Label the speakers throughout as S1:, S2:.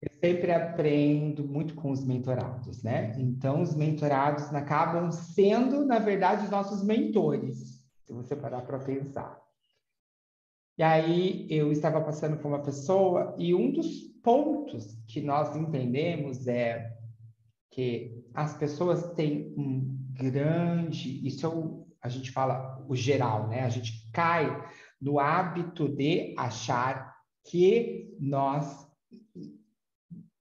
S1: Eu sempre aprendo muito com os mentorados, né? Então, os mentorados acabam sendo, na verdade, os nossos mentores, se você parar para pensar. E aí, eu estava passando com uma pessoa, e um dos pontos que nós entendemos é que as pessoas têm um grande. Isso é o, a gente fala o geral, né? A gente cai no hábito de achar que nós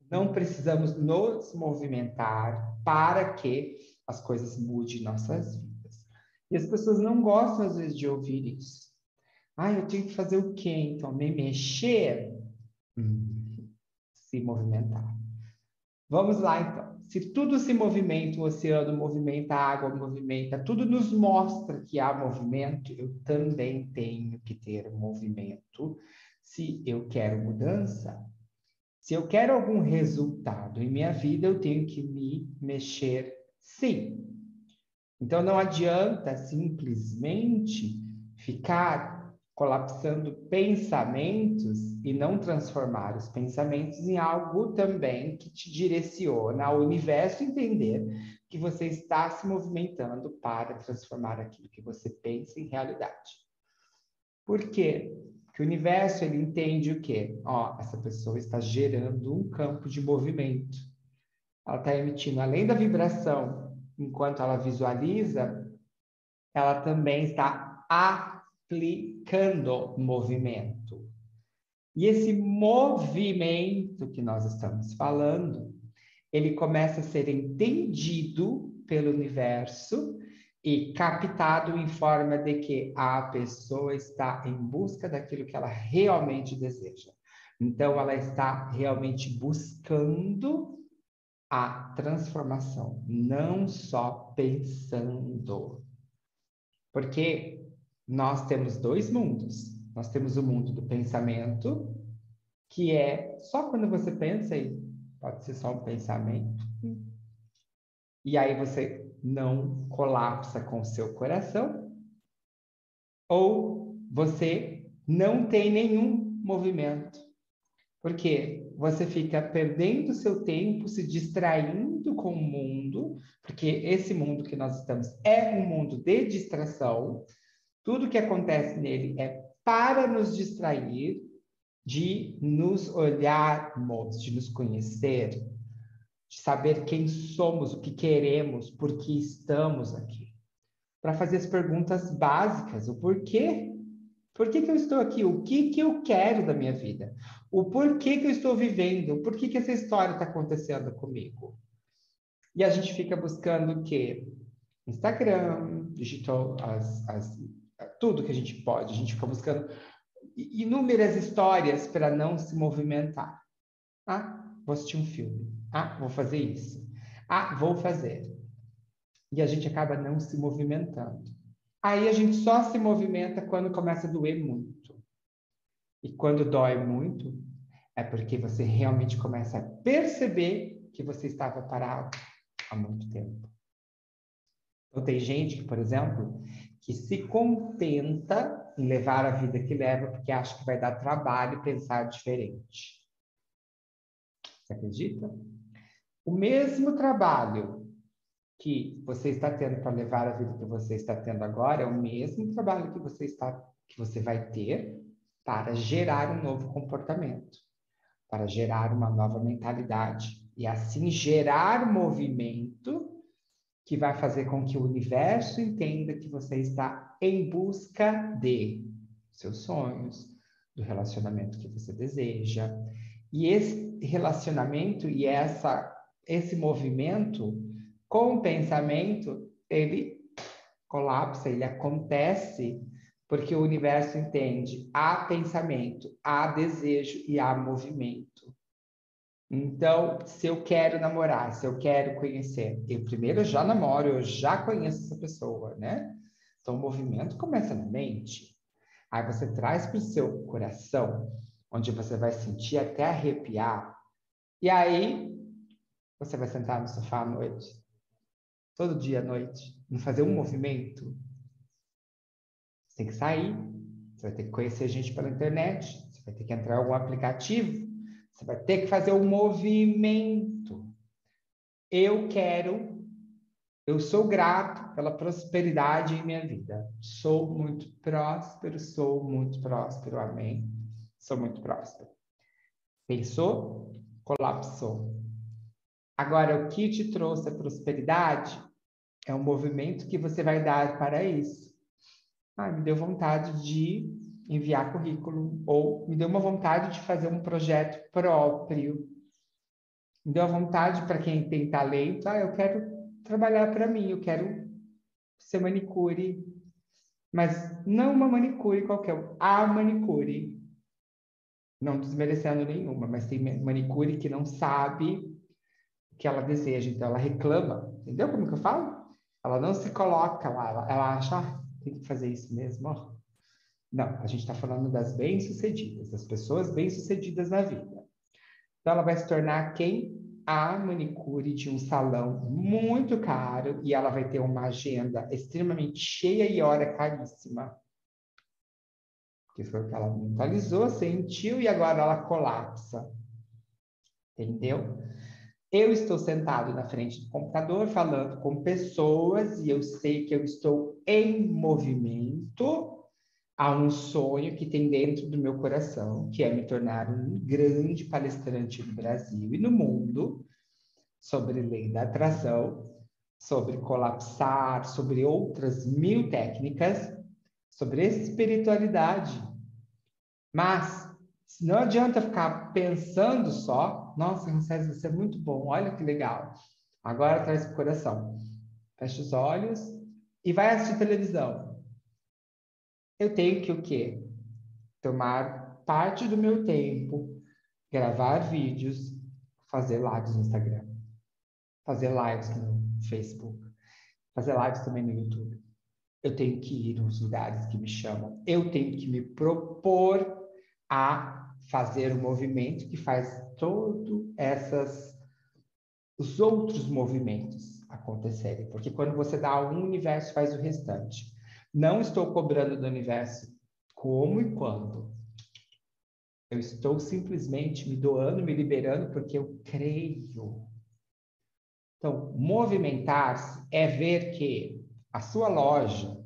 S1: não precisamos nos movimentar para que as coisas mudem em nossas vidas. E as pessoas não gostam, às vezes, de ouvir isso. Ah, eu tenho que fazer o quê? Então, me mexer? Hum, se movimentar. Vamos lá, então. Se tudo se movimenta, o oceano movimenta, a água movimenta, tudo nos mostra que há movimento, eu também tenho que ter movimento. Se eu quero mudança, se eu quero algum resultado em minha vida, eu tenho que me mexer sim. Então não adianta simplesmente ficar colapsando pensamentos e não transformar os pensamentos em algo também que te direciona ao universo entender que você está se movimentando para transformar aquilo que você pensa em realidade. Por quê? Que o universo ele entende o quê? Ó, essa pessoa está gerando um campo de movimento. Ela está emitindo, além da vibração, enquanto ela visualiza, ela também está aplicando movimento. E esse movimento que nós estamos falando, ele começa a ser entendido pelo universo e captado em forma de que a pessoa está em busca daquilo que ela realmente deseja. Então, ela está realmente buscando a transformação, não só pensando. Porque nós temos dois mundos. Nós temos o mundo do pensamento, que é só quando você pensa, e pode ser só um pensamento, e aí você não colapsa com o seu coração, ou você não tem nenhum movimento. Porque você fica perdendo seu tempo, se distraindo com o mundo, porque esse mundo que nós estamos é um mundo de distração. Tudo que acontece nele é para nos distrair, de nos olharmos, de nos conhecer, de saber quem somos, o que queremos, por que estamos aqui. Para fazer as perguntas básicas, o porquê. Por que, que eu estou aqui? O que, que eu quero da minha vida? O porquê que eu estou vivendo? Por que, que essa história está acontecendo comigo? E a gente fica buscando o quê? Instagram, digital, as, as, tudo que a gente pode. A gente fica buscando inúmeras histórias para não se movimentar. Ah, vou assistir um filme. Ah, vou fazer isso. Ah, vou fazer. E a gente acaba não se movimentando. Aí a gente só se movimenta quando começa a doer muito. E quando dói muito, é porque você realmente começa a perceber que você estava parado há muito tempo. Então, tem gente por exemplo, que se contenta em levar a vida que leva porque acha que vai dar trabalho pensar diferente. Você acredita? O mesmo trabalho que você está tendo para levar a vida que você está tendo agora é o mesmo trabalho que você está que você vai ter para gerar um novo comportamento, para gerar uma nova mentalidade e assim gerar movimento que vai fazer com que o universo entenda que você está em busca de seus sonhos, do relacionamento que você deseja. E esse relacionamento e essa esse movimento com o pensamento, ele colapsa, ele acontece porque o universo entende há pensamento, há desejo e há movimento. Então, se eu quero namorar, se eu quero conhecer, eu primeiro já namoro, eu já conheço essa pessoa, né? Então, o movimento começa na mente. Aí você traz para o seu coração, onde você vai sentir até arrepiar. E aí você vai sentar no sofá à noite, todo dia à noite, não fazer um movimento. Você tem que sair, você vai ter que conhecer gente pela internet, você vai ter que entrar em algum aplicativo, Você vai ter que fazer um movimento. Eu quero, eu sou grato pela prosperidade em minha vida. Sou muito próspero, sou muito próspero, amém. Sou muito próspero. Pensou? Colapsou. Agora, o que te trouxe a prosperidade é um movimento que você vai dar para isso. Ah, me deu vontade de enviar currículo, ou me deu uma vontade de fazer um projeto próprio. Me deu a vontade para quem tem talento, ah, eu quero trabalhar para mim, eu quero ser manicure. Mas não uma manicure qualquer, a manicure. Não desmerecendo nenhuma, mas tem manicure que não sabe o que ela deseja, então ela reclama. Entendeu como que eu falo? Ela não se coloca lá, ela, ela acha, ah, tem que fazer isso mesmo. Ó. Não, a gente está falando das bem-sucedidas, das pessoas bem-sucedidas na vida. Então, ela vai se tornar quem? A manicure de um salão muito caro e ela vai ter uma agenda extremamente cheia e hora caríssima. Que foi o que ela mentalizou, sentiu e agora ela colapsa. Entendeu? Eu estou sentado na frente do computador falando com pessoas e eu sei que eu estou em movimento a um sonho que tem dentro do meu coração, que é me tornar um grande palestrante no Brasil e no mundo sobre lei da atração, sobre colapsar, sobre outras mil técnicas, sobre espiritualidade. Mas não adianta ficar pensando só, nossa, César, isso é muito bom, olha que legal. Agora traz para o coração. Fecha os olhos e vai assistir televisão. Eu tenho que o quê? Tomar parte do meu tempo, gravar vídeos, fazer lives no Instagram, fazer lives no Facebook, fazer lives também no YouTube. Eu tenho que ir nos lugares que me chamam. Eu tenho que me propor a fazer o movimento que faz todo essas os outros movimentos acontecerem, porque quando você dá um, universo faz o restante. Não estou cobrando do universo como e quando. Eu estou simplesmente me doando, me liberando, porque eu creio. Então, movimentar-se é ver que a sua loja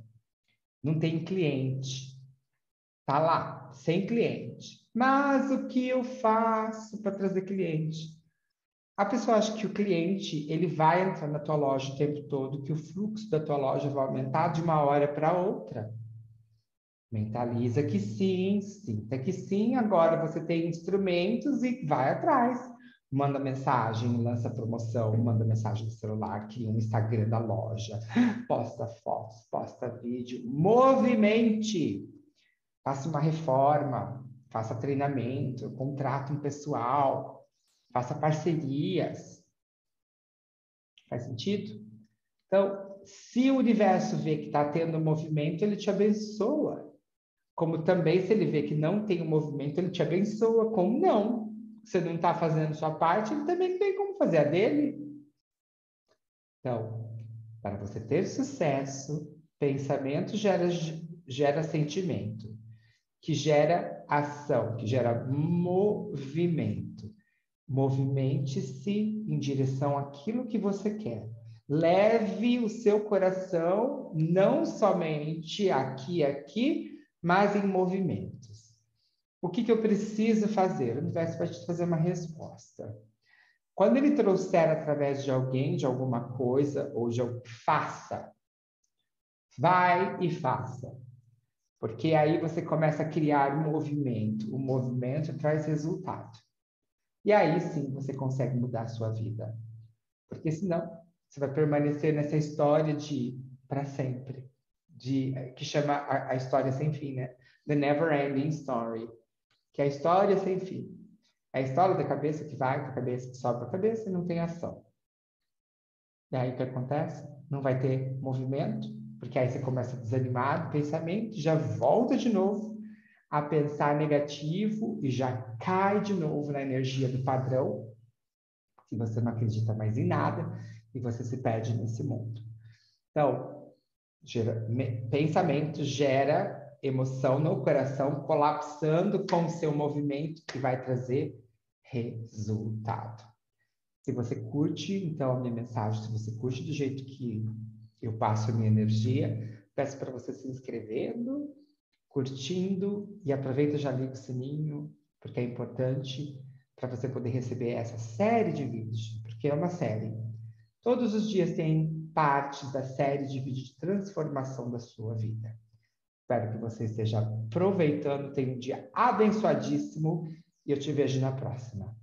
S1: não tem cliente. Está lá, sem cliente. Mas o que eu faço para trazer cliente? A pessoa acha que o cliente ele vai entrar na tua loja o tempo todo, que o fluxo da tua loja vai aumentar de uma hora para outra. Mentaliza que sim, sinta que sim. Agora você tem instrumentos e vai atrás. Manda mensagem, lança promoção, manda mensagem no celular, cria um Instagram da loja, posta fotos, posta vídeo, movimente. Faça uma reforma, faça treinamento, contrate um pessoal, faça parcerias. Faz sentido? Então, se o universo vê que está tendo movimento, ele te abençoa. Como também, se ele vê que não tem um movimento, ele te abençoa. Como não? Você não está fazendo sua parte, ele também tem como fazer a dele. Então, para você ter sucesso, pensamento gera, gera sentimento que gera ação, que gera movimento. Movimente-se em direção àquilo que você quer. Leve o seu coração não somente aqui e aqui, mas em movimentos. O que, que eu preciso fazer? O universo vai te fazer uma resposta. Quando ele trouxer através de alguém, de alguma coisa, ou de faça. Vai e faça. Porque aí você começa a criar um movimento. O movimento traz resultado. E aí sim você consegue mudar a sua vida. Porque senão você vai permanecer nessa história de para sempre, de que chama a, a, história sem fim, né? The never ending story, que é a história sem fim. É a história da cabeça que vai para a cabeça, que sobe para a cabeça e não tem ação. E aí o que acontece? Não vai ter movimento, porque aí você começa desanimado, do pensamento, já volta de novo a pensar negativo e já cai de novo na energia do padrão, que você não acredita mais em nada e você se perde nesse mundo. Então, gera, me, pensamento gera emoção no coração, colapsando com o seu movimento que vai trazer resultado. Se você curte, então, a minha mensagem, se você curte do jeito que eu passo a minha energia, peço para você se inscrevendo, curtindo e aproveita já liga o sininho, porque é importante para você poder receber essa série de vídeos, porque é uma série. Todos os dias tem partes da série de vídeos de transformação da sua vida. Espero que você esteja aproveitando, tenha um dia abençoadíssimo e eu te vejo na próxima.